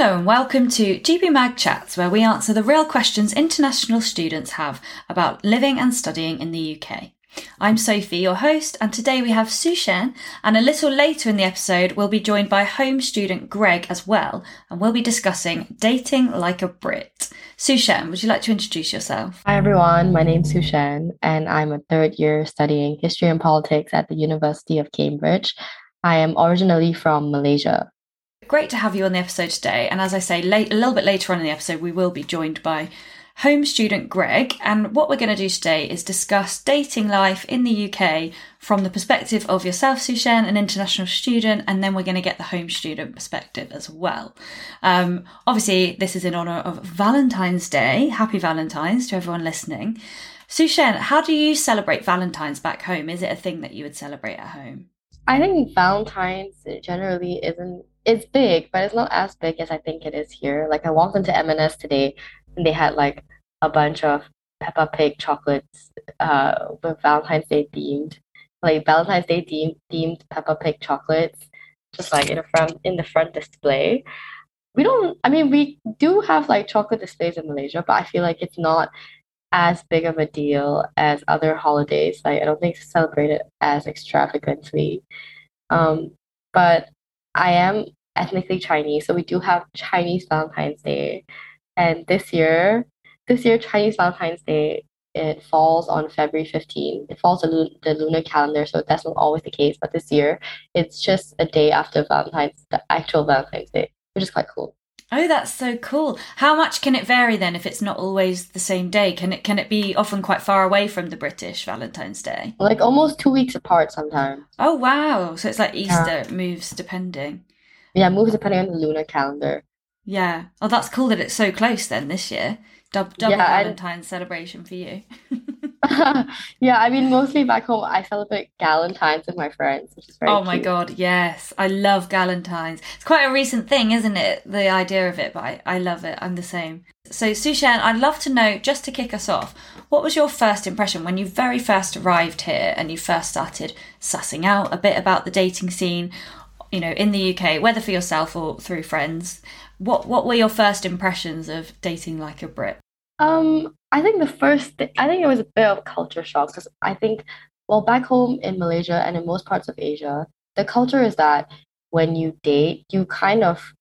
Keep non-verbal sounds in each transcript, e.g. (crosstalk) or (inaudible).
Hello and welcome to GB Mag Chats, where we answer the real questions international students have about living and studying in the UK. I'm Sophie, your host, and today we have Su Shen, and a little later in the episode, we'll be joined by home student Greg as well, and we'll be discussing dating like a Brit. Su Shen, would you like to introduce yourself? Hi everyone, my name's Su Shen, and I'm a third year studying history and politics at the University of Cambridge. I am originally from Malaysia great to have you on the episode today. And as I say, late, a little bit later on in the episode, we will be joined by home student Greg. And what we're going to do today is discuss dating life in the UK from the perspective of yourself, Su Shen, an international student, and then we're going to get the home student perspective as well. Um, obviously, this is in honour of Valentine's Day. Happy Valentine's to everyone listening. Su Shen, how do you celebrate Valentine's back home? Is it a thing that you would celebrate at home? I think Valentine's generally isn't it's big, but it's not as big as I think it is here. Like I walked into M&S today and they had like a bunch of Peppa Pig chocolates uh with Valentine's Day themed, like Valentine's Day themed themed Peppa Pig chocolates, just like in the front in the front display. We don't. I mean, we do have like chocolate displays in Malaysia, but I feel like it's not as big of a deal as other holidays. Like I don't think it's celebrated as extravagantly. Um, but I am ethnically Chinese, so we do have Chinese Valentine's Day. And this year, this year Chinese Valentine's Day it falls on February 15. It falls on the lunar calendar, so that's not always the case. But this year, it's just a day after Valentine's, the actual Valentine's Day, which is quite cool. Oh, that's so cool. How much can it vary then if it's not always the same day? Can it can it be often quite far away from the British Valentine's Day? Like almost two weeks apart sometimes. Oh wow. So it's like Easter yeah. moves depending. Yeah, moves depending on the lunar calendar. Yeah. Oh that's cool that it's so close then this year. Double yeah, Valentine's celebration for you. (laughs) yeah, I mean, mostly back home, I celebrate Galentine's with my friends, which is very. Oh my cute. god, yes, I love Galentine's. It's quite a recent thing, isn't it? The idea of it, but I, I love it. I'm the same. So, Su Shen, I'd love to know, just to kick us off, what was your first impression when you very first arrived here and you first started sussing out a bit about the dating scene? You know, in the UK, whether for yourself or through friends, what what were your first impressions of dating like a Brit? Um, I think the first, th- I think it was a bit of culture shock because I think, well, back home in Malaysia and in most parts of Asia, the culture is that when you date, you kind of,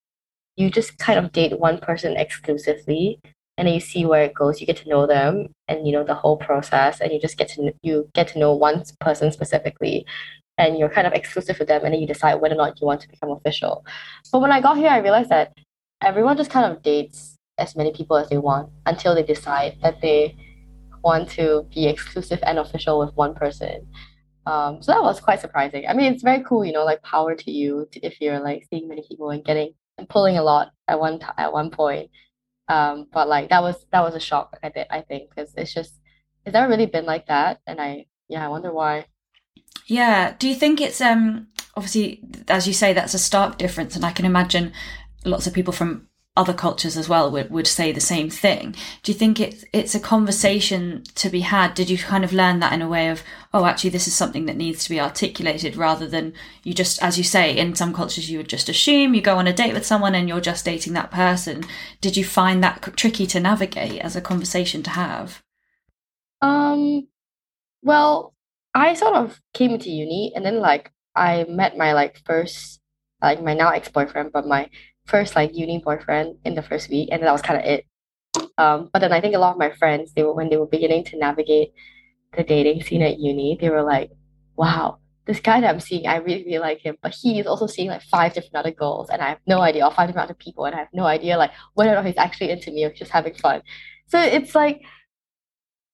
you just kind of date one person exclusively, and then you see where it goes. You get to know them, and you know the whole process, and you just get to you get to know one person specifically, and you're kind of exclusive with them, and then you decide whether or not you want to become official. But when I got here, I realized that everyone just kind of dates as many people as they want until they decide that they want to be exclusive and official with one person. Um, so that was quite surprising. I mean, it's very cool, you know, like power to you to, if you're like seeing many people and getting and pulling a lot at one t- at one point. Um, but like that was that was a shock. I think I think because it's just it's never really been like that, and I yeah I wonder why. Yeah. Do you think it's um obviously as you say that's a stark difference, and I can imagine lots of people from other cultures as well would, would say the same thing. Do you think it's it's a conversation to be had? Did you kind of learn that in a way of, oh, actually, this is something that needs to be articulated rather than you just, as you say, in some cultures you would just assume you go on a date with someone and you're just dating that person. Did you find that tricky to navigate as a conversation to have? Um, well, I sort of came into uni and then like I met my like first like my now ex boyfriend, but my first like uni boyfriend in the first week, and that was kind of it. Um, but then I think a lot of my friends, they were when they were beginning to navigate the dating scene at uni, they were like, "Wow, this guy that I'm seeing, I really, really like him, but he is also seeing like five different other girls, and I have no idea, or five different other people, and I have no idea like whether or not he's actually into me or just having fun." So it's like,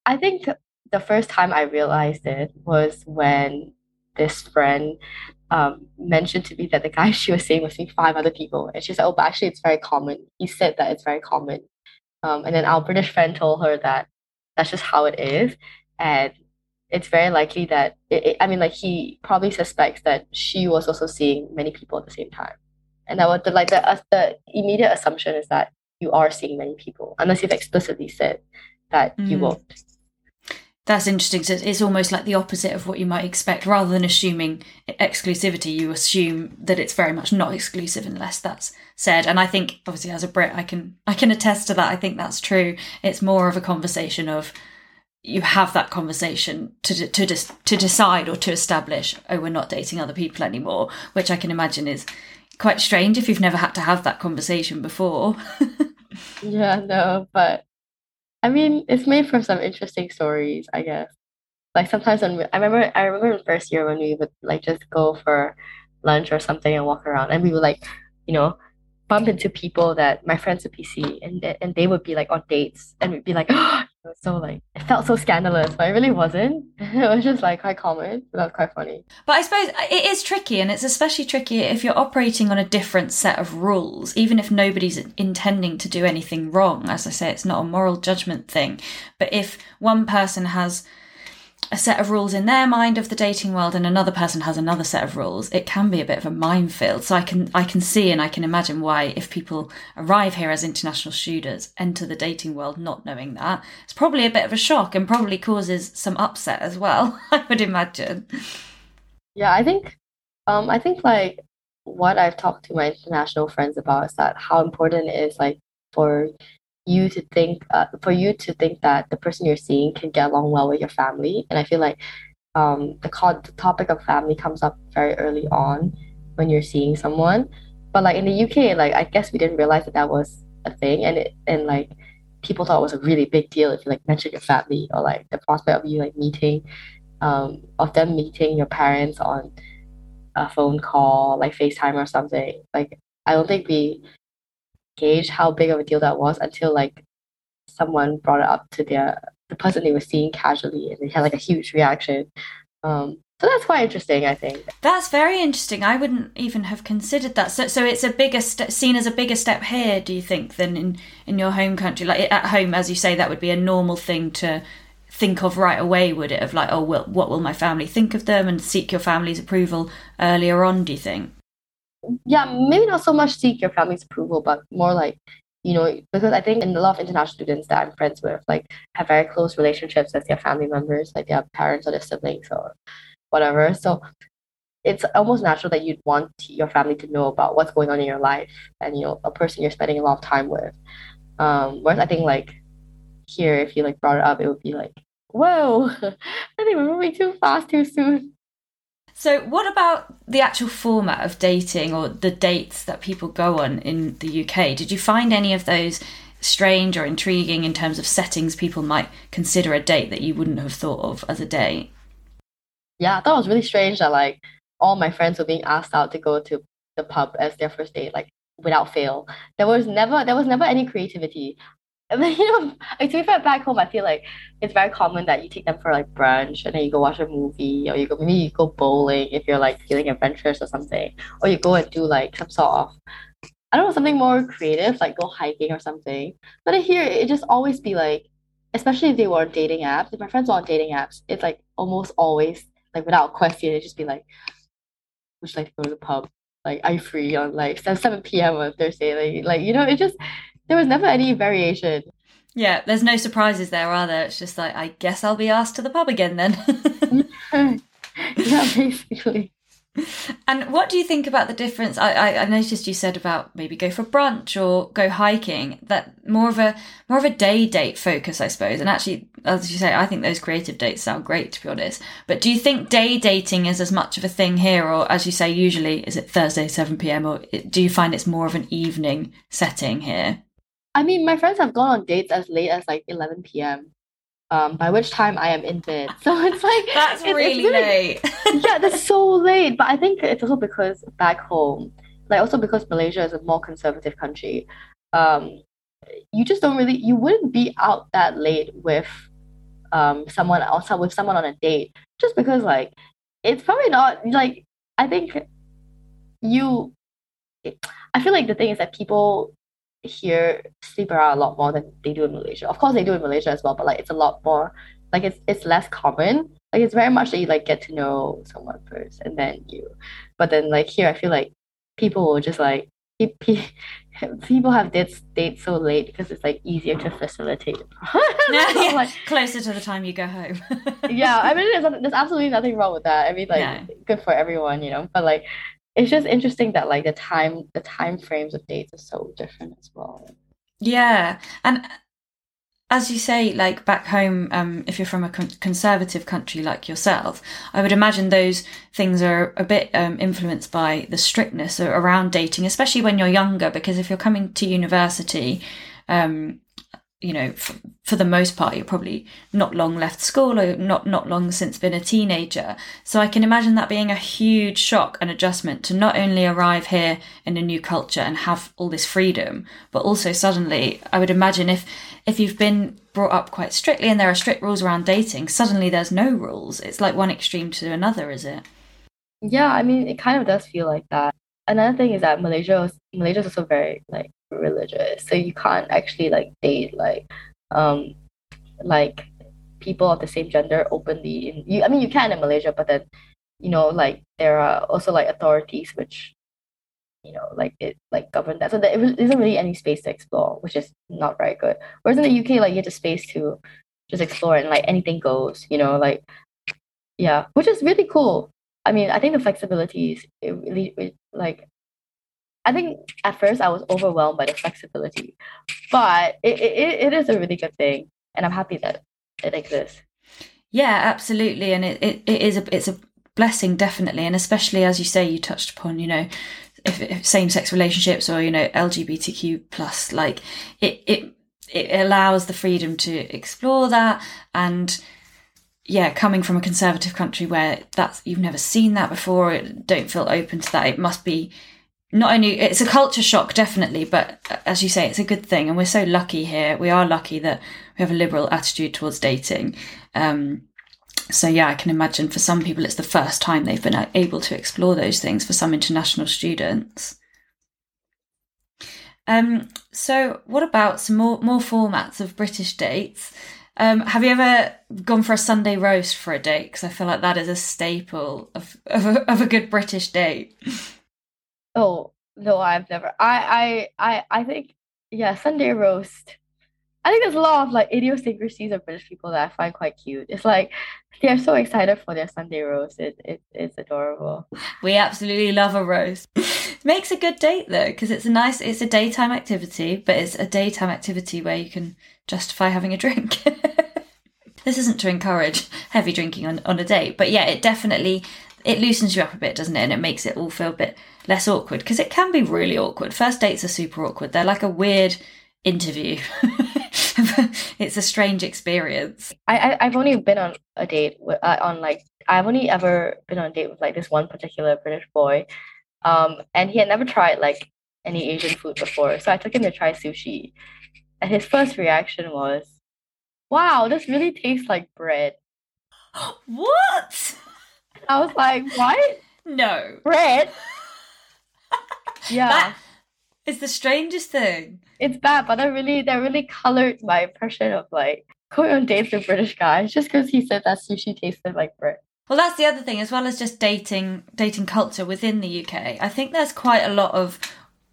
I think the first time I realized it was when this friend um, mentioned to me that the guy (laughs) she was seeing was seeing five other people. And she's like, oh, but actually it's very common. He said that it's very common. Um, and then our British friend told her that that's just how it is. And it's very likely that, it, it, I mean, like he probably suspects that she was also seeing many people at the same time. And that was the, like the, uh, the immediate assumption is that you are seeing many people, unless you've explicitly said that mm. you won't. That's interesting. So it's almost like the opposite of what you might expect. Rather than assuming exclusivity, you assume that it's very much not exclusive unless that's said. And I think, obviously, as a Brit, I can I can attest to that. I think that's true. It's more of a conversation of you have that conversation to to just to decide or to establish. Oh, we're not dating other people anymore, which I can imagine is quite strange if you've never had to have that conversation before. (laughs) yeah, no, but I mean, it's made from some interesting stories, I guess. Like sometimes when we, I remember, I remember in first year when we would like just go for lunch or something and walk around, and we would like, you know, bump into people that my friends would seeing, and and they would be like on dates, and we'd be like, (gasps) oh, so like it felt so scandalous, but it really wasn't. (laughs) It was just like quite common. That was quite funny. But I suppose uh, it is tricky, and it's especially tricky if you're operating on a different set of rules, even if nobody's intending to do anything wrong. As I say, it's not a moral judgment thing. But if one person has a set of rules in their mind of the dating world and another person has another set of rules it can be a bit of a minefield. So i can i can see and i can imagine why if people arrive here as international students enter the dating world not knowing that it's probably a bit of a shock and probably causes some upset as well (laughs) i would imagine. Yeah i think um i think like what i've talked to my international friends about is that how important it is like for you to think uh, for you to think that the person you're seeing can get along well with your family. And i feel like um, the, co- the topic of family comes up very early on when you're seeing someone. But like in the uk like i guess we didn't realize that that was a thing. And it and like people thought it was a really big deal if you like mention your family or like the prospect of you like meeting um of them meeting your parents on a phone call like facetime or something. Like i don't think we gauge how big of a deal that was until like someone brought it up to their the person they were seeing casually and they had like a huge reaction. Um, so that's quite interesting, I think. That's very interesting. I wouldn't even have considered that. So, so it's a bigger step, seen as a bigger step here. Do you think than in in your home country? Like at home, as you say, that would be a normal thing to think of right away. Would it of like, oh, well, what will my family think of them, and seek your family's approval earlier on? Do you think? Yeah, maybe not so much seek your family's approval, but more like, you know, because I think in a lot of international students that I'm friends with, like, have very close relationships with their family members, like their parents or their siblings or whatever. So it's almost natural that you'd want your family to know about what's going on in your life and, you know, a person you're spending a lot of time with. Um, whereas I think, like, here, if you, like, brought it up, it would be like, whoa, (laughs) I think we're moving too fast too soon. So, what about the actual format of dating or the dates that people go on in the UK? Did you find any of those strange or intriguing in terms of settings people might consider a date that you wouldn't have thought of as a date? Yeah, I thought it was really strange that like all my friends were being asked out to go to the pub as their first date, like without fail. There was never there was never any creativity. And then, (laughs) you know, like, to be fair, back home, I feel like it's very common that you take them for like brunch and then you go watch a movie or you go maybe you go bowling if you're like feeling adventurous or something, or you go and do like some sort of I don't know something more creative like go hiking or something. But here it just always be like, especially if they were on dating apps. If my friends were on dating apps, it's like almost always like without question, it just be like, would you like to go to the pub? Like, are you free on like 7 p.m. on Thursday? Like, like you know, it just there was never any variation. Yeah, there's no surprises there, are there? It's just like, I guess I'll be asked to the pub again then. (laughs) (laughs) yeah, basically. And what do you think about the difference? I, I, I, noticed you said about maybe go for brunch or go hiking. That more of a more of a day date focus, I suppose. And actually, as you say, I think those creative dates sound great to be honest. But do you think day dating is as much of a thing here, or as you say, usually is it Thursday seven pm, or do you find it's more of an evening setting here? I mean, my friends have gone on dates as late as like 11 p.m. Um, by which time I am in bed. (laughs) So it's like that's it's, really, it's really late. (laughs) yeah, that's so late. But I think it's also because back home, like also because Malaysia is a more conservative country, um, you just don't really you wouldn't be out that late with um someone else with someone on a date just because like it's probably not like I think you I feel like the thing is that people here sleep around a lot more than they do in Malaysia. Of course, they do in Malaysia as well, but like it's a lot more like it's it's less common. Like it's very much that you like get to know someone first and then you. But then like here, I feel like people will just like (laughs) people have dates dates so late because it's like easier to facilitate. yeah, (laughs) yeah. (laughs) like, Closer to the time you go home. yeah, I mean, there's, there's absolutely nothing wrong with that. I mean, like, No. good for everyone, you know. But like, it's just interesting that like the time the time frames of dates are so different as well. Yeah, and as you say, like back home, um, if you're from a con- conservative country like yourself, I would imagine those things are a bit um, influenced by the strictness around dating, especially when you're younger. Because if you're coming to university, um, you know, f- for the most part, you're probably not long left school or not not long since been a teenager. So I can imagine that being a huge shock and adjustment to not only arrive here in a new culture and have all this freedom, but also suddenly, I would imagine if if you've been brought up quite strictly and there are strict rules around dating, suddenly there's no rules. It's like one extreme to another, is it? Yeah, I mean, it kind of does feel like that. Another thing is that Malaysia was Malaysia is also very like religious, so you can't actually like date like um like people of the same gender openly. In you, I mean, you can in Malaysia, but then you know like there are also like authorities which you know like it like govern that, so there isn't really any space to explore, which is not very good. Whereas in the UK, like you have the space to just explore and like anything goes, you know, like yeah, which is really cool. I mean, I think the flexibility is it really it, like. I think at first I was overwhelmed by the flexibility, but it, it, it is a really good thing, and I'm happy that it exists. Yeah, absolutely, and it, it, it is a it's a blessing definitely, and especially as you say, you touched upon, you know, if, if same sex relationships or you know LGBTQ plus, like it it it allows the freedom to explore that and yeah coming from a conservative country where that's you've never seen that before don't feel open to that it must be not only it's a culture shock definitely but uh, as you say it's a good thing and we're so lucky here we are lucky that we have a liberal attitude towards dating um, so yeah i can imagine for some people it's the first time they've been able to explore those things for some international students um, so what about some more more formats of british dates um, have you ever gone for a Sunday roast for a date? Because I feel like that is a staple of of a, of a good British date. (laughs) Oh no, I've never. I I I I think yeah, Sunday roast. I think there's a lot of like idiosyncrasies of British people that I find quite cute. It's like they're so excited for their Sunday roast. It, it it's adorable. We absolutely love a roast. (laughs) Makes a good date though, because it's a nice, it's a daytime activity, but it's a daytime activity where you can justify having a drink. (laughs) this isn't to encourage heavy drinking on, on a date, but yeah, it definitely it loosens you up a bit, doesn't it? And it makes it all feel a bit less awkward because it can be really awkward. First dates are super awkward. They're like a weird interview. (laughs) it's a strange experience. I, I I've only been on a date with uh, on like I've only ever been on a date with like this one particular British boy, um, and he had never tried like any Asian food before. So I took him to try sushi, and his first reaction was, "Wow, this really tastes like bread." (gasps) What? I was like, "What? No. Bread?" (laughs) Yeah. That is the strangest thing. it's bad, but that really that really colored my impression of like going on dates with British guys just because he said that sushi tasted like bread. Well, that's the other thing, as well as just dating dating culture within the UK. I think there's quite a lot of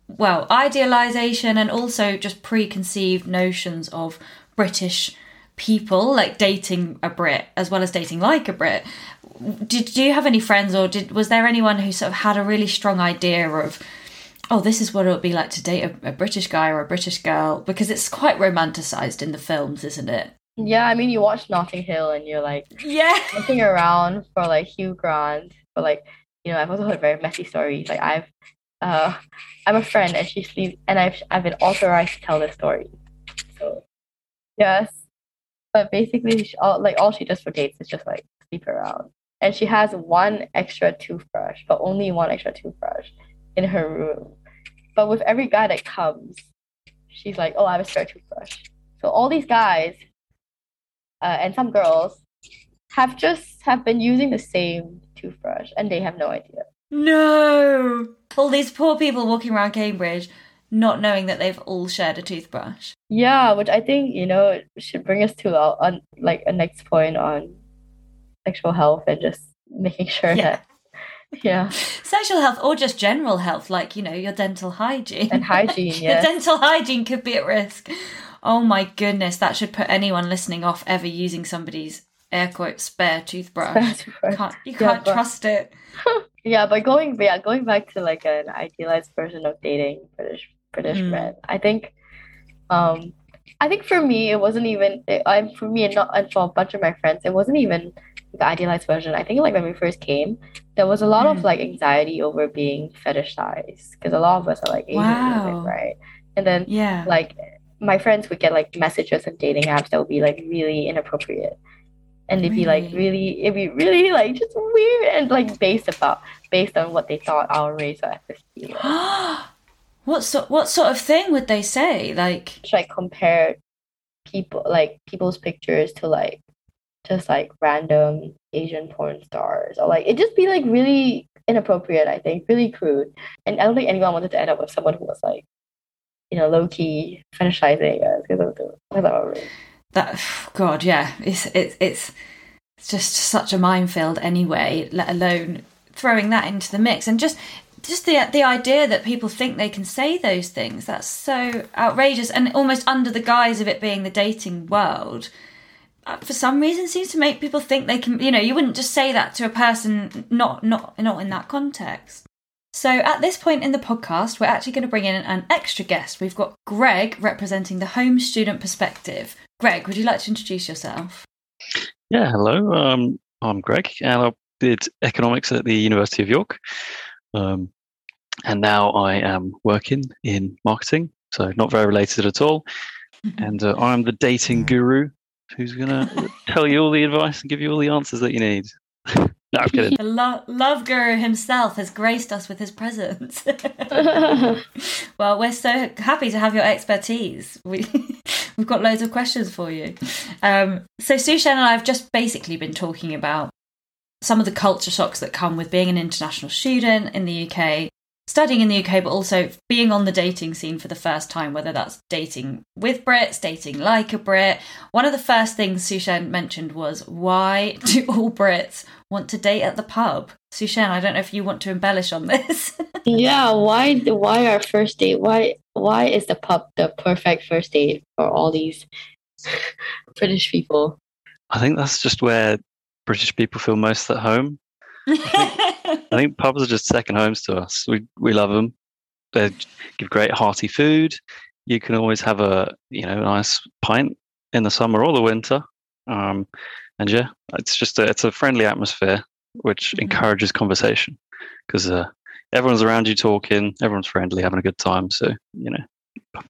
well, idealization and also just preconceived notions of British people, like dating a Brit as well as dating like a Brit. Did do you have any friends, or did was there anyone who sort of had a really strong idea of? Oh, this is what it would be like to date a, a British guy or a British girl because it's quite romanticized in the films, isn't it? Yeah, I mean you watch Notting Hill and you're like Yeah. looking around for like Hugh Grant, but like you know I've also heard very messy stories. Like I've uh I'm a friend and she sleeps and I've I've been authorized to tell this story. So yes, but basically she, all like all she does for dates is just like sleep around, and she has one extra toothbrush, but only one extra toothbrush in her room. But with every guy that comes, she's like, "Oh, I have a spare toothbrush." So all these guys uh, and some girls have just have been using the same toothbrush and they have no idea. No. All these poor people walking around Cambridge not knowing that they've all shared a toothbrush. Yeah, which I think you know should bring us to our on like a next point on sexual health and just making sure Yeah. that Yeah. (laughs) Sexual health or just general health, like, you know, your dental hygiene. And hygiene, (laughs) your yes. dental hygiene could be at risk. Oh my goodness, that should put anyone listening off ever using somebody's air quote spare toothbrush. Can't, you Yeah, can't but- trust it. (laughs) Yeah, but going yeah, going back to like an idealized version of dating British British Mm. men, I think, um, I think for me it wasn't even it, I for me and not and for a bunch of my friends it wasn't even the idealized version. I think like when we first came, there was a lot Mm. of like anxiety over being fetishized because a lot of us are like Asian Wow. right? And then Yeah. like my friends would get like messages on dating apps that would be like really inappropriate. And they'd be like Really? really it'd be really like just weird and like based about based on what they thought our race or ethnicity was. (gasps) what sort what sort of thing would they say? Like Just, like compare people like people's pictures to like just like random Asian porn stars or like it just be like really inappropriate, I think, really crude. And I don't think anyone wanted to end up with someone who was like, you know, low key fetishizing us because of the of that God, yeah. It's it's it's just such a minefield anyway, let alone throwing that into the mix and just just the the idea that people think they can say those things that's so outrageous and almost under the guise of it being the dating world for some reason seems to make people think they can you know you wouldn't just say that to a person not not not in that context so at this point in the podcast we're actually going to bring in an extra guest we've got greg representing the home student perspective greg would you like to introduce yourself Yeah, hello. Um, I'm Greg, and I did economics at the University of York. Um, and now I am working in marketing, so not very related at all. (laughs) And uh, I'm the dating guru who's going to tell you all the advice and give you all the answers that you need. (laughs) no, I'm kidding. the lo- love guru himself has graced us with his presence (laughs) well, we're so happy to have your expertise. We, (laughs) we've got loads of questions for you. Um, so, Su Shen and I have just basically been talking about some of the culture shocks that come with being an international student in the UK, studying in the UK, but also being on the dating scene for the first time, whether that's dating with Brits, dating like a Brit. One of the first things Su Shen mentioned was why do (laughs) all Brits want to date at the pub? Su Shen, I don't know if you want to embellish on this. (laughs) Yeah, why why our first date? Why why is the pub the perfect first date for all these (laughs) British people? I think that's just where British people feel most at home. I think pubs are just second homes to us. We we love them. They give great hearty food. You can always have a you know nice pint in the summer or the winter. Um, and yeah, it's just a, it's a friendly atmosphere which Mhm. encourages conversation because uh, everyone's around you talking, everyone's friendly, having a good time. So you know,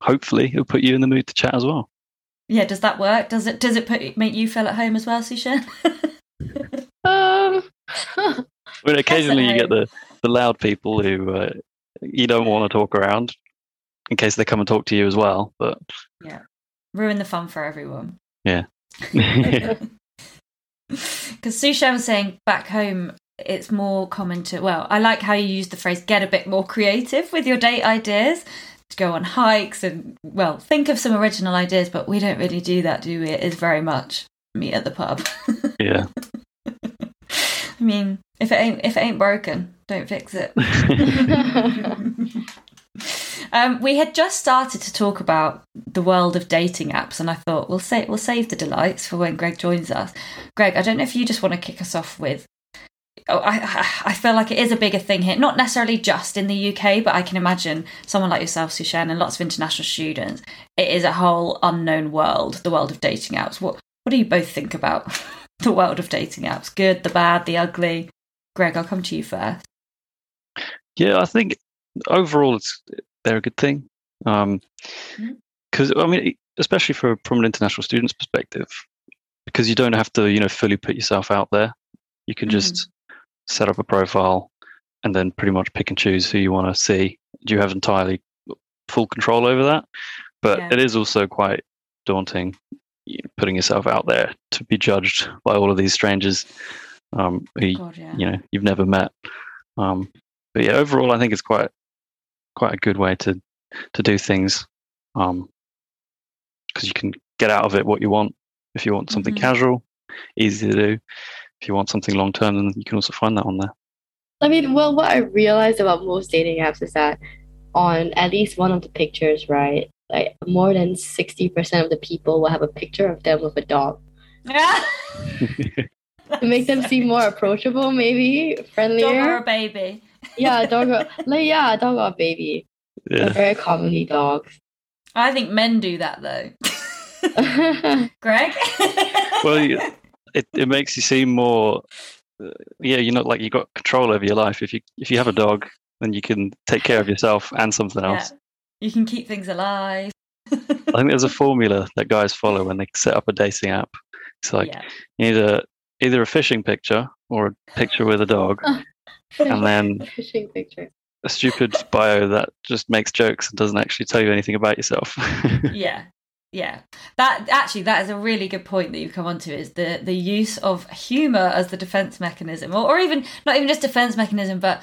hopefully it'll put you in the mood to chat as well. Yeah, does that work? Does it does it put make you feel at home as well, Su Shen? (laughs) Um, (laughs) I mean, occasionally you get the, the loud people who uh, you don't want to talk around in case they come and talk to you as well. But yeah, Ruin the fun for everyone. yeah, (laughs) Because Su Shen was saying back home, it's more common to. Well, I like how you use the phrase "get a bit more creative" with your date ideas. To go on hikes and well, think of some original ideas, but we don't really do that, do we? It is very much meet at the pub. yeah. (laughs) I mean, if it ain't if it ain't broken, don't fix it. (laughs) (laughs) um, we had just started to talk about the world of dating apps, and I thought we'll say we'll save the delights for when Greg joins us. Greg, I don't know if you just want to kick us off with. Oh, I I- feel like it is a bigger thing here, not necessarily just in the UK, but I can imagine someone like yourself, Su Shen, and lots of international students. It is a whole unknown world, the world of dating apps. What what do you both think about (laughs) the world of dating apps? Good, the bad, the ugly. Greg, I'll come to you first. Yeah, I think overall it's they're a good thing. Um, Mhm. because I mean, especially for from an international student's perspective, because you don't have to you know fully put yourself out there. You can just set up a profile and then pretty much pick and choose who you want to see. You have entirely full control over that, but Yeah. it is also quite daunting putting yourself out there to be judged by all of these strangers um, who you- God, yeah. you know you've never met. Um, but yeah, overall, I think it's quite quite a good way to to do things because you can get out of it what you want. If you want something Mhm. casual, easy to do. If you want something long term, then you can also find that on there. I mean, well, what I realized about most dating apps is that on at least one of the pictures, right, like more than 60% of the people will have a picture of them with a dog (laughs) to (laughs) make them seem more approachable, maybe friendlier. Dog or a baby. yeah, dog or like yeah, dog or baby. They're Yeah. very commonly dogs. I think men do that though. (laughs) Greg? Well, it, it makes you seem more uh, yeah you're not like you got control over your life if you if you have a dog then you can take care of yourself and something Yeah. else You can keep things alive. i think there's a formula that guys follow when they set up a dating app it's like yeah. you need a either a fishing picture or a picture with a dog (laughs) and then fishing picture. a stupid bio that just makes jokes and doesn't actually tell you anything about yourself. (laughs) Yeah yeah. That actually that is a really good point that you've come onto is the the use of humor as the defense mechanism or, or even not even just defense mechanism but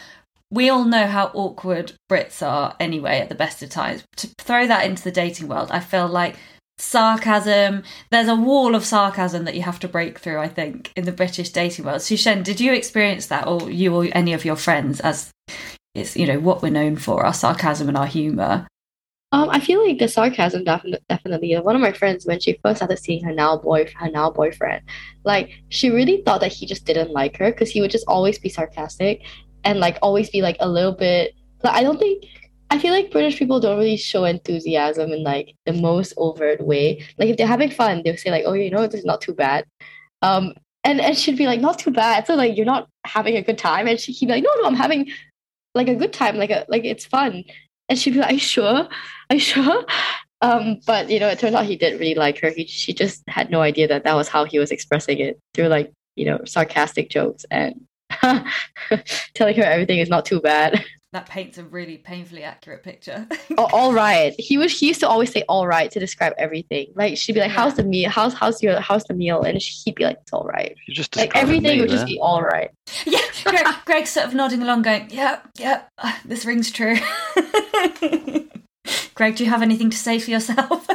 we all know how awkward brits are anyway at the best of times. To throw that into the dating world i feel like sarcasm there's a wall of sarcasm that you have to break through i think in the british dating world Su Shen did you experience that or you or any of your friends as it's you know what we're known for our sarcasm and our humor Um, I feel like the sarcasm definitely, definitely. One of my friends, when she first started seeing her now boy, her now boyfriend, like she really thought that he just didn't like her because he would just always be sarcastic and like always be like a little bit. Like I don't think. I feel like British people don't really show enthusiasm in like the most overt way. Like if they're having fun, they'll say like, "Oh, you know, this is not too bad," um, and and she'd be like, "Not too bad." So like you're not having a good time, and she'd be like, "No, no, I'm having like a good time. Like a like it's fun." And she'd be like, Are you sure? Are you sure? Um, but you know, it turned out he did really like her. He, she just had no idea that that was how he was expressing it through like, you know, sarcastic jokes and (laughs) telling her everything is not too bad. That paints a really painfully accurate picture (laughs) Oh, all right. He was he used to always say all right to describe everything. Like she'd be like, How's the meal? How's how's your how's the meal? And he'd be like, It's all right. you just Like everything me would just be all right. (laughs) Yeah, Greg, Greg's sort of nodding along, going, "Yeah, yeah, uh, this rings true." (laughs) Greg, do you have anything to say for yourself?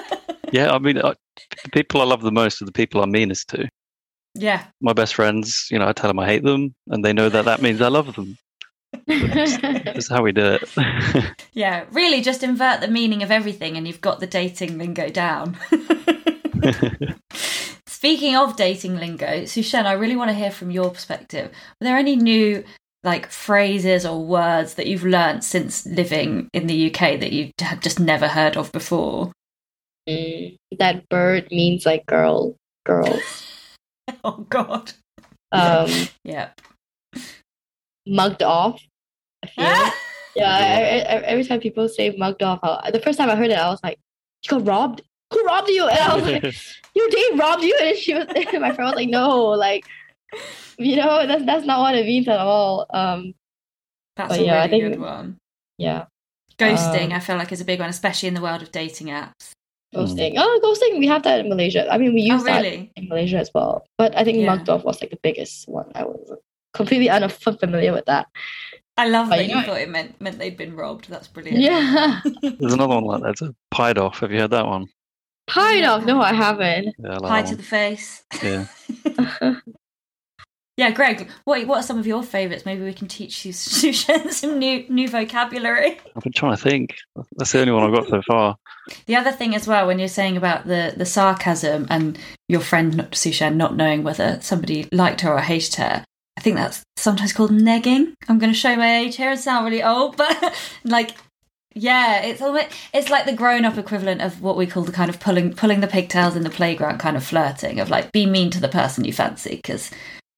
yeah i mean I, the people i love the most are the people i'm meanest to yeah, my best friends you know i tell them i hate them and they know that that means i love them that's how we do it (laughs) yeah. Really, just invert the meaning of everything, and you've got the dating lingo down. (laughs) Speaking of dating lingo, Su Shen, I really want to hear from your perspective. Are there any new like phrases or words that you've learnt since living in the UK that you have just never heard of before? Mm, that bird means like girl, girl. (laughs) Oh God. Um, Yeah. mugged off. I. (laughs) Yeah, I, I, every time people say mugged off, I, the first time I heard it, I was like, "You got robbed? Who robbed you?" And I was like, (laughs) "Your date robbed you?" And she was, my friend was like, "No, like, you know, that's that's not what it means at all." Um, That's a yeah, really think- good one. yeah, Ghosting, Um, I feel like, is a big one, especially in the world of dating apps. ghosting. Oh, ghosting. We have that in Malaysia. I mean, we Oh, use that in Malaysia as well. But I think Yeah. mugged off was like the biggest one. I was completely unfamiliar with that. I love But that you you know- thought it meant meant they'd been robbed. That's brilliant. Yeah, (laughs) There's another one like that. It's a pied off. Have you heard that one? Pied off? No, I haven't. Yeah, I like Pie to the face. Yeah. (laughs) Yeah, Greg, what what are some of your favourites? Maybe we can teach you (laughs) Su Shen some new new vocabulary. I've been trying to think. That's the only one I've got so far. The other thing as well, when you're saying about the the sarcasm and your friend not- Su Shen not knowing whether somebody liked her or hated her, I think that's sometimes called negging. I'm going to show my age here and sound really old, but (laughs) like, yeah, it's almost it's like the grown up equivalent of what we call the kind of pulling pulling the pigtails in the playground kind of flirting of like be mean to the person you fancy because.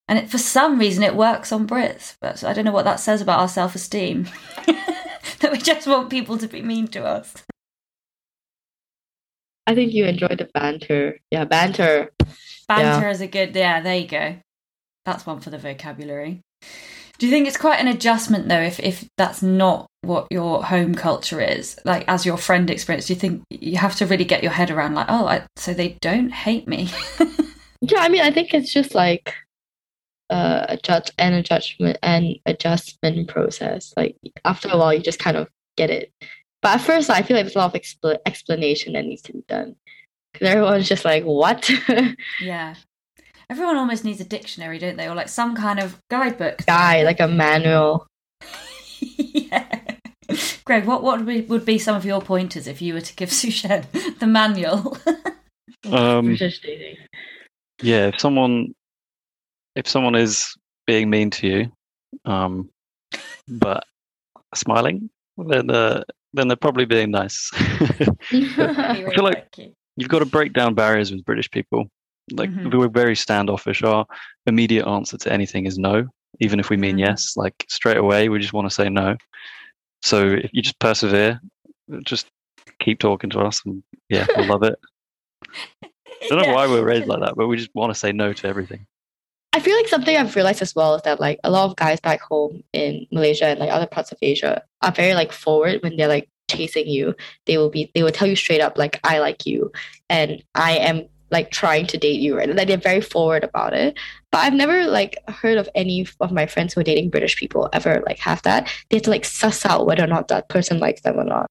And it, for some reason, it works on Brits, but I don't know what that says about our self esteem. (laughs) that we just want people to be mean to us. I think you enjoyed the banter. Yeah, banter. Banter is a good, yeah, there you go. That's one for the vocabulary. Do you think it's quite an adjustment though, if if that's not what your home culture is? Like as your friend experience, do you think you have to really get your head around like, oh, I, so they don't hate me? (laughs) Yeah, I mean, I think it's just like uh, a judge and a judgment and adjustment process. Like after a while, you just kind of get it. But at first, I feel like there's a lot of expl- explanation that needs to be done because everyone's just like, "What?" (laughs) yeah. Everyone almost needs a dictionary, don't they? Or like some kind of guidebook. Guy, like a manual. (laughs) yeah. Greg, what what would be, would be some of your pointers if you were to give (laughs) Su Shen the manual? (laughs) Um, British dating. yeah, if someone if someone is being mean to you, um, but smiling, then uh, then they're probably being nice. I feel like- You've got to break down barriers with British people. Like Mhm. we're very standoffish. Our immediate answer to anything is no, even if we mean Mhm. yes. Like straight away, we just want to say no. So if you just persevere, just keep talking to us, and yeah, we'll love it. I don't know (laughs) why we're raised like (laughs) that, but we just want to say no to everything. I feel like something I've realized as well is that like a lot of guys back home in Malaysia and like other parts of Asia are very like forward when they're like chasing you. They will be they will tell you straight up like I like you and I am like trying to date you right like they're very forward about it but i've never like heard of any of my friends who are dating british people ever like have that they have to like suss out whether or not that person likes them or not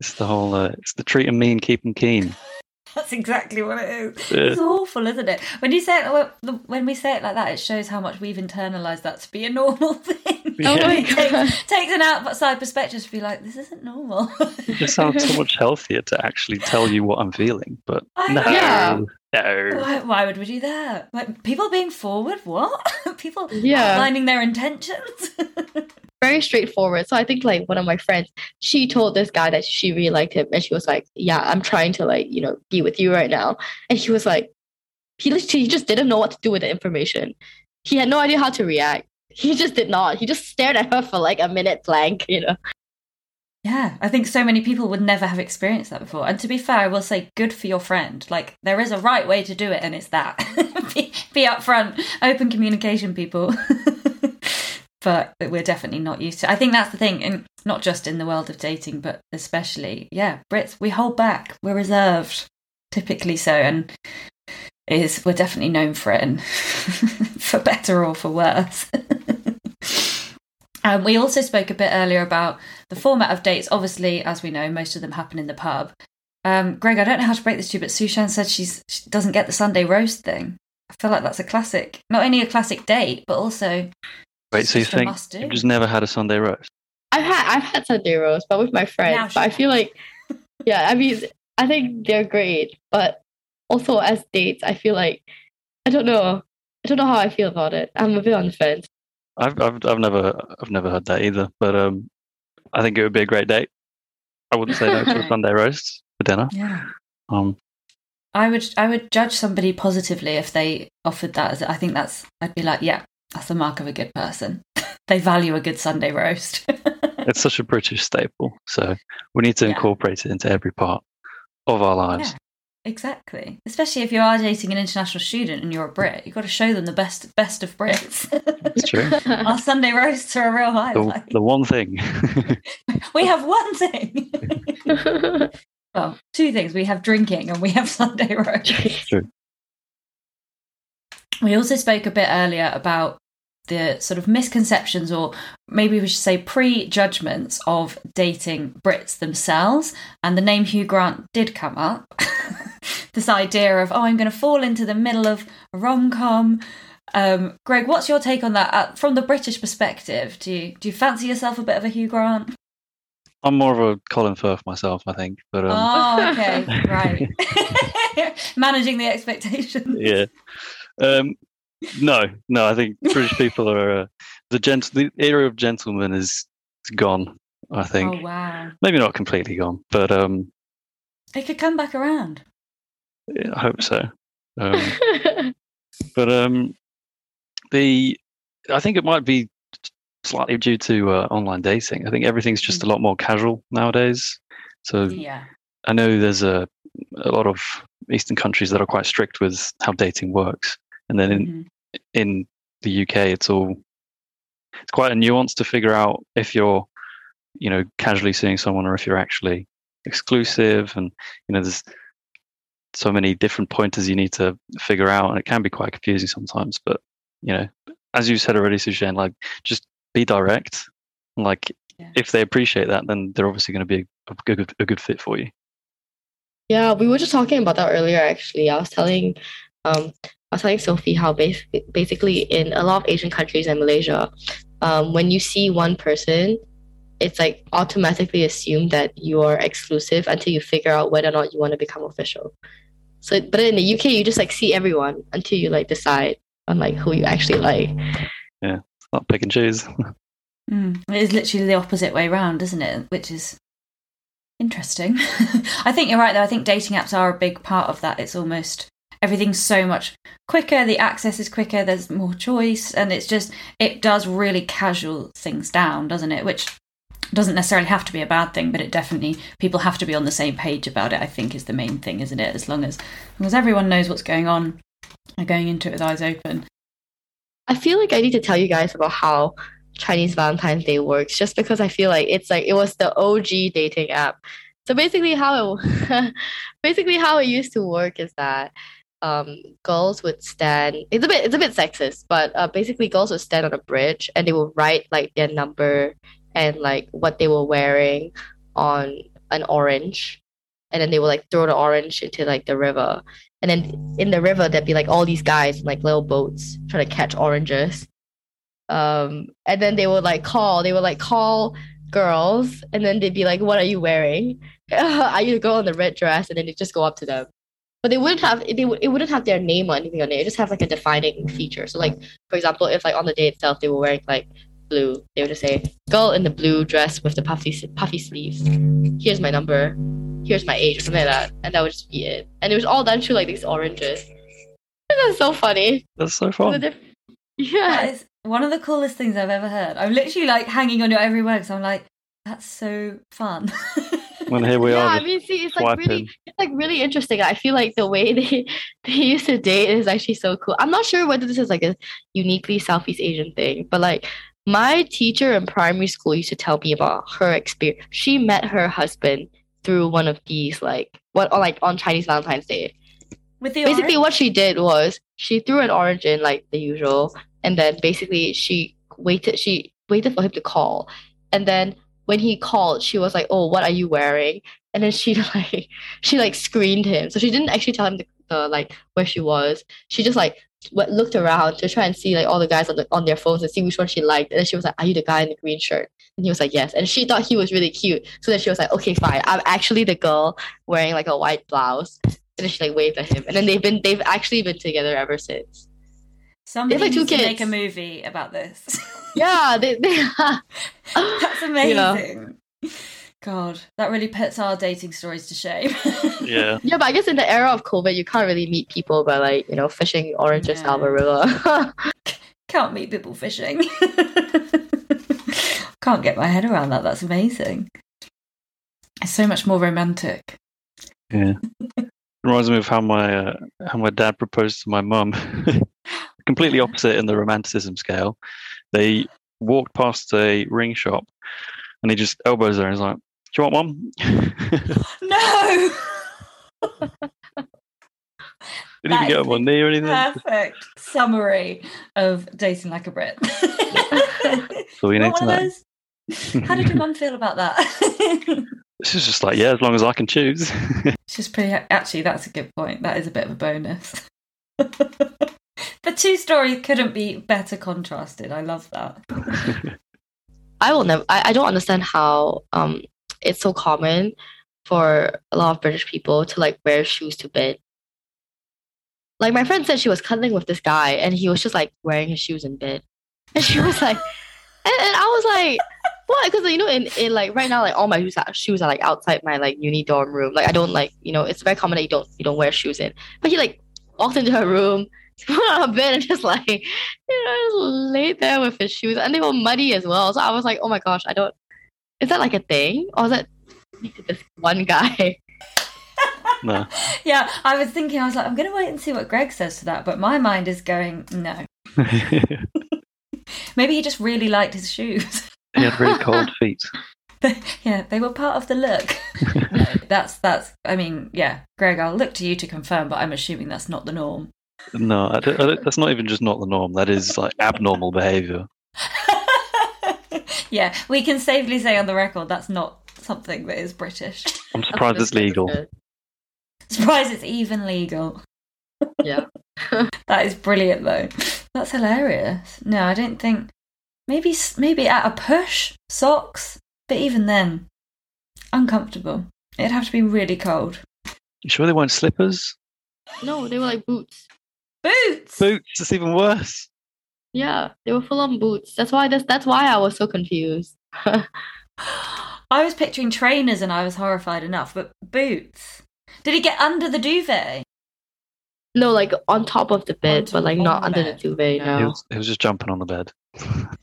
It's the whole. Uh, it's the treat 'em mean, keep 'em keen. That's exactly what it is. Yeah. It's awful, isn't it? When you say it, when we say it like that, it shows how much we've internalized that to be a normal (laughs) thing. Oh my It takes, takes an outside perspective to be like, this isn't normal. It just sounds so much healthier to actually tell you what I'm feeling. But (laughs) I no. Yeah. No. why, why would we do that? Like people being forward, what? (laughs) people Yeah. outlining their intentions. (laughs) very straightforward. So I think like one of my friends, she told this guy that she really liked him, and she was like, "Yeah, I'm trying to like you know be with you right now," and he was like, he literally he just didn't know what to do with the information. He had no idea how to react. He just did not. He just stared at her for like a minute blank, you know. Yeah, I think so many people would never have experienced that before. And to be fair, I will say, good for your friend. Like, there is a right way to do it, and it's that. (laughs) be, be upfront, open communication, people. (laughs) but we're definitely not used to. I think that's the thing, and not just in the world of dating, but especially, yeah, Brits, we hold back. We're reserved, typically so, and is we're definitely known for it, and (laughs) for better or for worse. Um, we also spoke a bit earlier about the format of dates. Obviously, as we know, most of them happen in the pub. Um, Greg, I don't know how to break this to you, but Su Shen said she's, she doesn't get the Sunday roast thing. I feel like that's a classic, not only a classic date, but also Wait, so you just a think must-do. you've just never had a Sunday roast? I've had I've had Sunday roast, but with my friends. But I feel like, yeah, I mean, I think they're great, but also as dates, I feel like I don't know. I don't know how I feel about it. I'm a bit on the fence. I've, I've I've never I've never had that either. But um, I think it would be a great date. I wouldn't say no to a (laughs) Sunday roast for dinner. Yeah. Um, I would I would judge somebody positively if they offered that. As, I think that's I'd be like, yeah, that's the mark of a good person. (laughs) they value a good Sunday roast. (laughs) it's such a British staple, so we need to Yeah. incorporate it into every part of our lives. Yeah, exactly. Especially if you are dating an international student and you're a Brit, you've got to show them the best best of Brits. That's true. (laughs) Our Sunday roasts are a real The, highlight. the one thing. (laughs) We have one thing. (laughs) well, two things. We have drinking and we have Sunday roast. True. We also spoke a bit earlier about the sort of misconceptions, or maybe we should say prejudgments of dating Brits themselves. And the name Hugh Grant did come up. This idea of, oh, I'm going to fall into the middle of rom com. Um, Greg, what's your take on that uh, from the British perspective? Do you do you fancy yourself a bit of a Hugh Grant? I'm more of a Colin Firth myself, I think. But um, oh, okay, (laughs) right. (laughs) Managing the expectations. yeah. Um, no, no. I think British people are uh, the gent. The era of gentlemen is, is gone. I think Oh wow, maybe not completely gone, but um, it could come back around. I hope so. Um, (laughs) but um, the I think it might be slightly due to uh, online dating. I think everything's just a lot more casual nowadays. So Yeah, I know there's a a lot of Eastern countries that are quite strict with how dating works, and then in Mhm. in the UK, it's all it's quite a nuance to figure out if you're, you know, casually seeing someone or if you're actually exclusive, and you know, there's so many different pointers you need to figure out, and it can be quite confusing sometimes. But you know, as you said already, Suzanne, like just be direct. Like Yeah. if they appreciate that, then they're obviously going to be a good a good fit for you. Yeah, we were just talking about that earlier actually. I was telling um I was telling Sophie how basically basically in a lot of Asian countries and Malaysia, um, when you see one person it's like automatically assumed that you are exclusive until you figure out whether or not you want to become official. So, but in the UK, you just like see everyone until you like decide on like who you actually like. Yeah, not pick and choose. (laughs) Mm. It is literally the opposite way round, isn't it? Which is interesting. (laughs) I think you're right, though. I think dating apps are a big part of that. It's almost everything's so much quicker, the access is quicker, there's more choice, and it's just, it does really casual things down, doesn't it? Which doesn't necessarily have to be a bad thing, but it definitely people have to be on the same page about it. I think is the main thing, isn't it? As long as, as long as everyone knows what's going on, and going into it with eyes open. I feel like I need to tell you guys about how Chinese Valentine's Day works, just because I feel like it's like it was the OG dating app. So basically, how it (laughs) basically how it used to work is that um, girls would stand. It's a bit it's a bit sexist, but uh, basically, girls would stand on a bridge and they would write like their number and like what they were wearing on an orange, and then they would like throw the orange into like the river. And then in the river, there'd be like all these guys in like little boats trying to catch oranges. Um, and then they would like call, they would like call girls, and then they'd be like, "What are you wearing? are you the girl in the red dress?" And then they just go up to them. But they wouldn't have they would it wouldn't have their name or anything on it. It just have like a defining feature. So like for example, if like on the day itself they were wearing like blue, they would just say, "Girl in the blue dress with the puffy puffy sleeves. Here's my number. Here's my age," or something like that, and that would just be it. And it was all done through like these oranges. That's so funny. That's so fun. That Yeah. is one of the coolest things I've ever heard. I'm literally like hanging on your every word because I'm like, that's so fun. (laughs) When here we yeah, are, Yeah, I mean, see, it's like really, it's like really interesting. I feel like the way (laughs) they they used to date is actually so cool. I'm not sure whether this is like a uniquely Southeast Asian thing, but like my teacher in primary school used to tell me about her experience. She met her husband through one of these like what or like on Chinese Valentine's Day. With the Basically, orange? what she did was she threw an orange in like the usual, and then basically she waited. She waited for him to call, and then when he called, she was like, "Oh, what are you wearing?" And then she (laughs) like she like screened him, so she didn't actually tell him the, the like where she was. She just like went, looked around to try and see like all the guys on the on their phones and see which one she liked. And then she was like, "Are you the guy in the green shirt?" And he was like, "Yes." And she thought he was really cute, so then she was like, "Okay, fine. I'm actually the girl wearing like a white blouse." And then she like waved at him, and then they've been they've actually been together ever since. Somebody like needs to make a movie about this. Yeah, they, they (laughs) (laughs) That's amazing. God, that really puts our dating stories to shame. (laughs) Yeah. Yeah, but I guess in the era of COVID, you can't really meet people by like you know fishing oranges out of a river. (laughs) Can't meet people fishing. (laughs) Can't get my head around that. That's amazing. It's so much more romantic. Yeah. Reminds me of how my uh, how my dad proposed to my mum. Completely opposite in the romanticism scale. They walked past a ring shop, and he just elbows her and he's like, "Do you want one?" (laughs) No! (laughs) Didn't even get one knee or anything. Perfect summary of dating like a Brit. (laughs) all you Not need to know. How did your mum feel about that? This is just like, yeah, as long as I can choose. She's pretty. Actually, that's a good point. That is a bit of a bonus. the two stories couldn't be better contrasted. I love that. I will never. I, I don't understand how um it's so common for a lot of British people to like wear shoes to bed. Like my friend said, she was cuddling with this guy, and he was just like wearing his shoes in bed, and she was like, (laughs) and, and I was like, what? Because you know, in, in like right now, like all my shoes are, shoes are like outside my like uni dorm room. Like I don't like you know, it's very common that you don't you don't wear shoes in. But he like walked into her room, (laughs) put on a bed, and just like you know, just laid there with his shoes, and they were muddy as well. So I was like, oh my gosh, I don't. Is that like a thing, or is that this one guy? no. (laughs) Yeah, I was thinking. I was like, I'm going to wait and see what Greg says to that. But my mind is going, no. (laughs) Maybe he just really liked his shoes. he had really cold (laughs) feet. yeah, they were part of the look. No, that's that's. I mean, yeah, Greg, I'll look to you to confirm, but I'm assuming that's not the norm. No, I don't, I don't, that's not even just not the norm. That is like abnormal behaviour. (laughs) yeah, we can safely say on the record that's not something that is British. I'm surprised it's legal. Surprised it's even legal. (laughs) Yeah. (laughs) That is brilliant, though. That's hilarious. No, I don't think. Maybe maybe at a push socks. But even then, uncomfortable. It'd have to be really cold. You sure they weren't slippers? No, they were like boots. Boots. Boots. It's even worse. Yeah, they were full on boots. That's why that's that's why I was so confused. (laughs) I was picturing trainers and I was horrified enough, but boots. Did he get under the duvet? no, like on top of the bed, Onto- but like not the under bed. the duvet. He No, was, he was just jumping on the bed.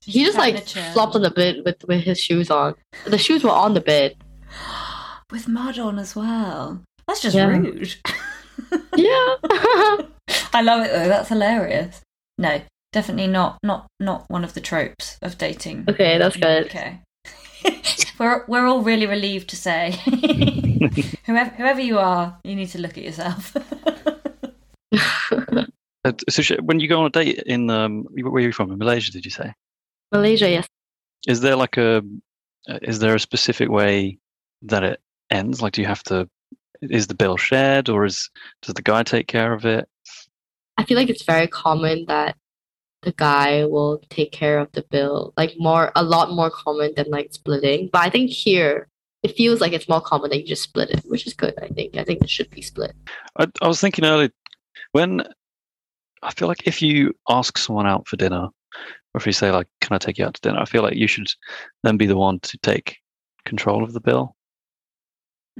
he just like flopped on the bed with with his shoes on. The shoes were on the bed. (gasps) with mud on as well. That's just Yeah. rude. (laughs) Yeah. (laughs) I love it though. That's hilarious. No, definitely not not not one of the tropes of dating. okay, that's good. Okay. (laughs) we're we're all really relieved to say (laughs) (laughs) whoever whoever you are, you need to look at yourself. Uh, so when you go on a date in um, where are you from? In Malaysia, did you say? Malaysia, yes. Is there like a uh, is there a specific way that it ends? Like, do you have to? Is the bill shared, or is does the guy take care of it? I feel like it's very common that the guy will take care of the bill, like more, a lot more common than like splitting. But I think here it feels like it's more common that you just split it, which is good. I think. I think it should be split. I, I was thinking earlier when I feel like if you ask someone out for dinner, or if you say like, "Can I take you out to dinner?" I feel like you should then be the one to take control of the bill.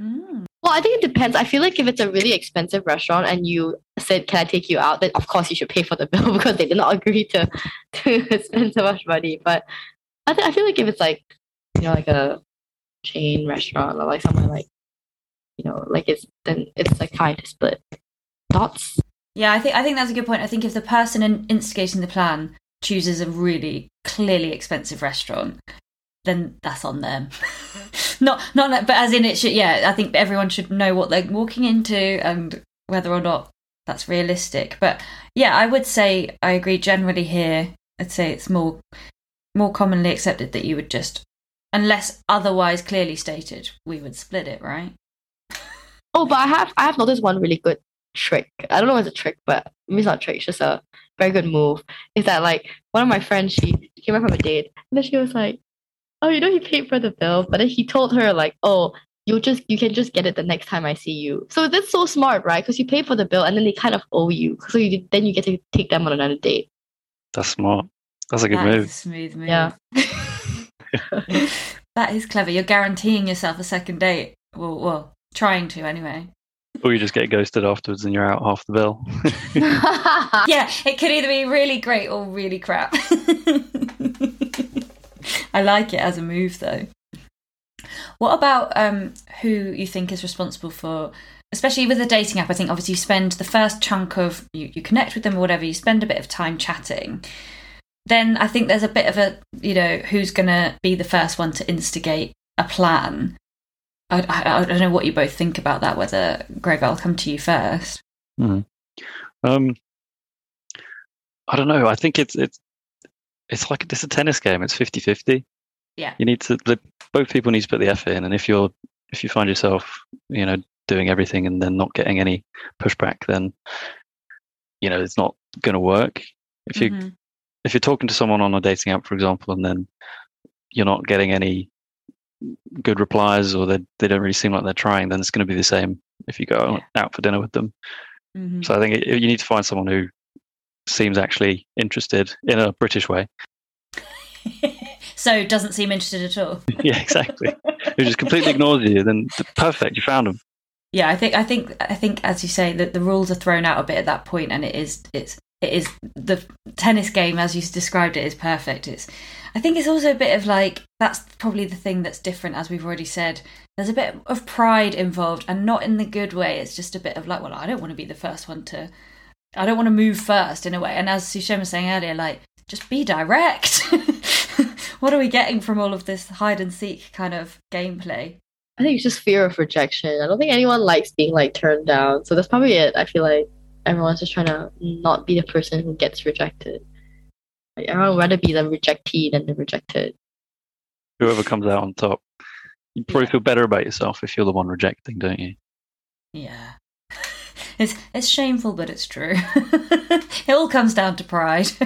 Mm. Well, I think it depends. I feel like if it's a really expensive restaurant and you said, "Can I take you out?" then of course you should pay for the (laughs) bill because they did not agree to (laughs) to (laughs) spend so much money. But I th- I feel like if it's like you know like a chain restaurant or like somewhere like you know like it's then it's like fine to split. Thoughts? Yeah, I think I think that's a good point. I think if the person in, instigating the plan chooses a really clearly expensive restaurant, then that's on them. (laughs) not not that, but as in it should. Yeah, I think everyone should know what they're walking into and whether or not that's realistic. But yeah, I would say I agree. Generally, here, I'd say it's more more commonly accepted that you would just, unless otherwise clearly stated, we would split it, right? Oh, but I have I have noticed one really good trick. I don't know if it's a trick, but it's not a trick. It's just a very good move. Is that like one of my friends? She came back from a date, and then she was like, "Oh, you know, he paid for the bill," but then he told her like, "Oh." You just you can just get it the next time I see you. So that's so smart, right? Because you pay for the bill and then they kind of owe you. So you then you get to take them on another date. That's smart. That's a good That is move. a smooth move. Yeah. (laughs) that is clever. You're guaranteeing yourself a second date. Well, well, trying to anyway. Or you just get ghosted afterwards and you're out half the bill. (laughs) (laughs) Yeah, it could either be really great or really crap. I like it as a move though. What about um, who you think is responsible for, especially with a dating app? I think obviously you spend the first chunk of you, you connect with them or whatever, you spend a bit of time chatting. Then I think there's a bit of a, you know, who's going to be the first one to instigate a plan. I, I, I don't know what you both think about that, whether, Greg, I'll come to you first. Um, I don't know. I think it's it's it's like it's a tennis game. It's 50-50. Yeah. You need to the, both people need to put the effort in, and if you're if you find yourself you know doing everything and then not getting any pushback, then you know it's not going to work. If you Mhm. if you're talking to someone on a dating app, for example, and then you're not getting any good replies or they they don't really seem like they're trying, then it's going to be the same if you go out for dinner with them. Mhm. So I think it, you need to find someone who seems actually interested in a British way. (laughs) so doesn't seem interested at all. (laughs) yeah, exactly. who just completely ignores you. Then perfect, you found them. Yeah, I think I think I think as you say that the rules are thrown out a bit at that point, and it is it's it is the tennis game as you described it is perfect. It's I think it's also a bit of like that's probably the thing that's different as we've already said. There's a bit of pride involved, and not in the good way. It's just a bit of like, well, I don't want to be the first one to. I don't want to move first in a way. And as Su Shen was saying earlier, like just be direct. (laughs) what are we getting from all of this hide and seek kind of gameplay? I think it's just fear of rejection. I don't think anyone likes being like turned down. So that's probably it. I feel like everyone's just trying to not be the person who gets rejected. Like everyone would rather be the rejectee than the rejected. Whoever comes out on top, you probably Yeah. feel better about yourself if you're the one rejecting, don't you? Yeah. It's it's shameful, but it's true. (laughs) it all comes down to pride. (laughs)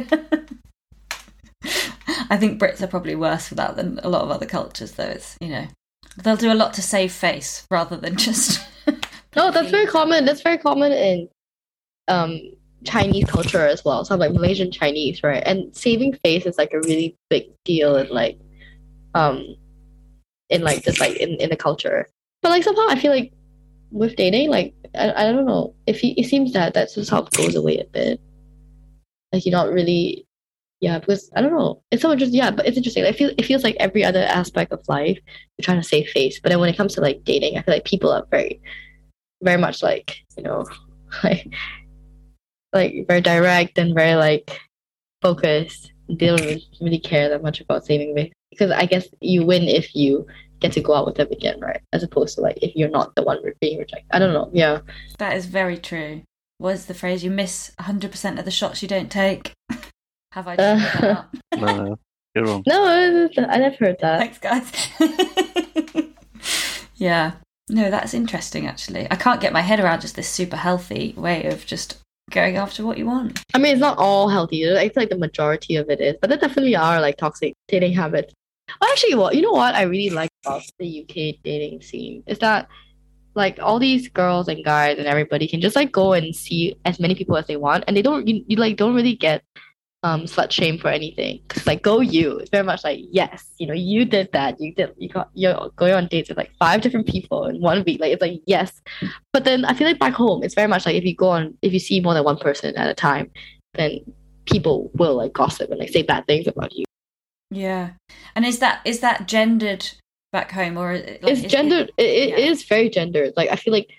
I think Brits are probably worse for that than a lot of other cultures, though. It's, you know, they'll do a lot to save face rather than just. (laughs) no, that's very common. That's very common in um, Chinese culture as well. So I'm like Malaysian Chinese, right? And saving face is like a really big deal in like, um, in like just like in, in the culture. But like somehow I feel like with dating, like I, I don't know, if it seems that that's just how it goes away a bit. Like you're not really yeah, because I don't know. It's so interesting. Yeah, but it's interesting. I feel it feels like every other aspect of life you're trying to save face, but then when it comes to like dating, I feel like people are very, very much like you know, (laughs) like like very direct and very like focused. They don't really care that much about saving face because I guess you win if you get to go out with them again, right? As opposed to like if you're not the one being rejected. I don't know. Yeah, that is very true. Was the phrase? You miss 100% of the shots you don't take. (laughs) Have I just uh, that up? (laughs) no, you're wrong. No, I never heard that. Thanks, guys. (laughs) yeah. No, that's interesting, actually. I can't get my head around just this super healthy way of just going after what you want. I mean, it's not all healthy. I feel like the majority of it is, but there definitely are like toxic dating habits. Actually, what you know what I really like about the UK dating scene is that like all these girls and guys and everybody can just like go and see as many people as they want, and they don't you, you like don't really get um slut shame for anything. Cause like go you. It's very much like yes, you know, you did that. You did you got you're going on dates with like five different people in one week. Like it's like yes. But then I feel like back home it's very much like if you go on if you see more than one person at a time, then people will like gossip and like say bad things about you. Yeah. And is that is that gendered back home or like, it's gendered it, it, yeah. is very gendered. Like I feel like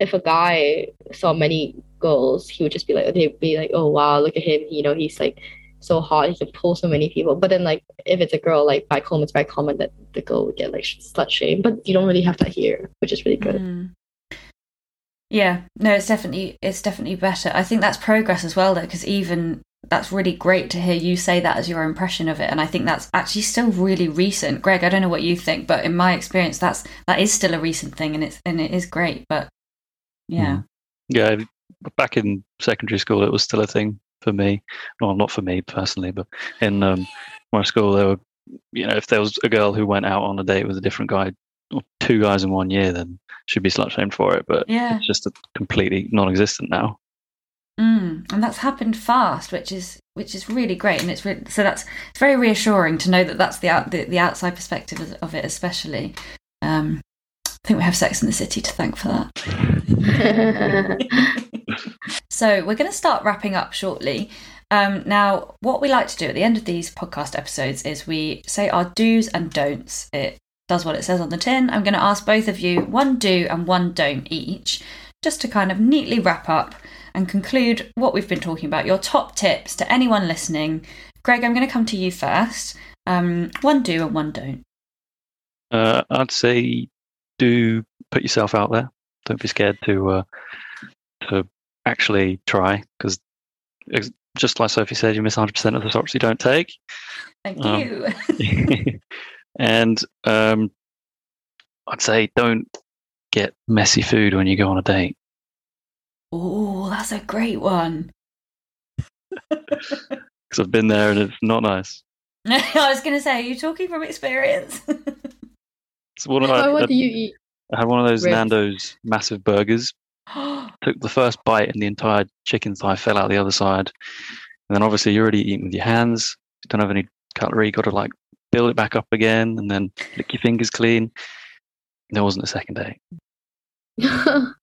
if a guy saw many girls, he would just be like, they'd be like, oh wow, look at him. You know, he's like so hot. He can pull so many people. But then like if it's a girl, like back home, it's very common that the girl would get like slut shame. But you don't really have that here, which is really good. Mm. Yeah, no, it's definitely it's definitely better. I think that's progress as well, though, because even that's really great to hear you say that as your impression of it, and I think that's actually still really recent. Greg, I don't know what you think, but in my experience, that's that is still a recent thing, and it's and it is great. But yeah, mm. yeah, back in secondary school, it was still a thing for me. Well, not for me personally, but in um, my school, there were, you know, if there was a girl who went out on a date with a different guy, or two guys in one year, then she'd be slut shamed for it. But yeah. it's just completely non-existent now. Mm, and that's happened fast, which is which is really great, and it's really, so that's it's very reassuring to know that that's the out, the, the outside perspective of, of it, especially. Um, I think we have Sex in the City to thank for that. (laughs) so we're going to start wrapping up shortly. Um, now, what we like to do at the end of these podcast episodes is we say our do's and don'ts. It does what it says on the tin. I'm going to ask both of you one do and one don't each, just to kind of neatly wrap up and conclude what we've been talking about. Your top tips to anyone listening. Greg, I'm going to come to you first. Um, one do and one don't. Uh, I'd say do put yourself out there. Don't be scared to uh, to actually try because just like Sophie said, you miss 100% of the shots you don't take. Thank um, you. (laughs) and um, I'd say don't get messy food when you go on a date. Oh, that's a great one. (laughs) Because I've been there and it's not nice. (laughs) I was going to say, are you talking from experience? So what, I, what do you eat? I had one of those Ribs. Nando's massive burgers. (gasps) Took the first bite and the entire chicken thigh fell out the other side. And then obviously you're already eating with your hands. You don't have any cutlery. You got to like build it back up again and then lick your fingers clean. There wasn't a second date. (laughs)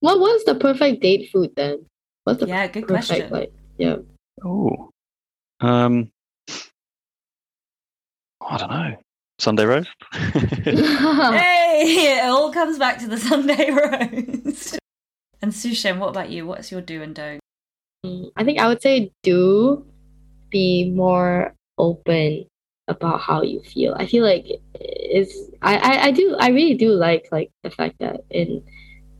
what was the perfect date food then? What's the yeah, good question. Like, yeah. Oh, um, I don't know. Sunday roast. (laughs) (laughs) hey, it all comes back to the Sunday (laughs) roast. and Su Shen, what about you? What's your do and don't? I think I would say do be more open about how you feel. I feel like is I, I, I do I really do like like the fact that in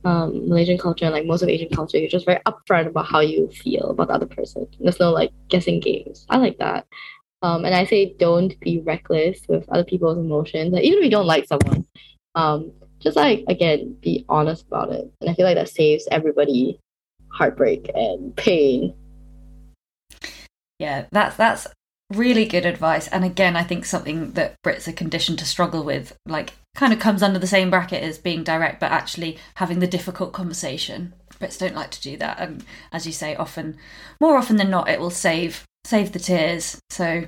um, Malaysian culture and like most of Asian culture, you're just very upfront about how you feel about the other person. There's no like guessing games. I like that. Um, and I say don't be reckless with other people's emotions. Like, even if you don't like someone, um, just like again, be honest about it. And I feel like that saves everybody heartbreak and pain. Yeah, that's that's really good advice. And again, I think something that Brits are conditioned to struggle with, like, kind of comes under the same bracket as being direct, but actually having the difficult conversation. Brits don't like to do that, and as you say, often, more often than not, it will save save the tears. So,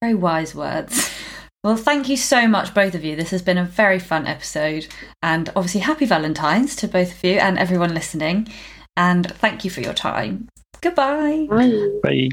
very wise words. (laughs) Well, thank you so much, both of you. This has been a very fun episode, and obviously, happy Valentine's to both of you and everyone listening. And thank you for your time. Goodbye. Bye. Bye.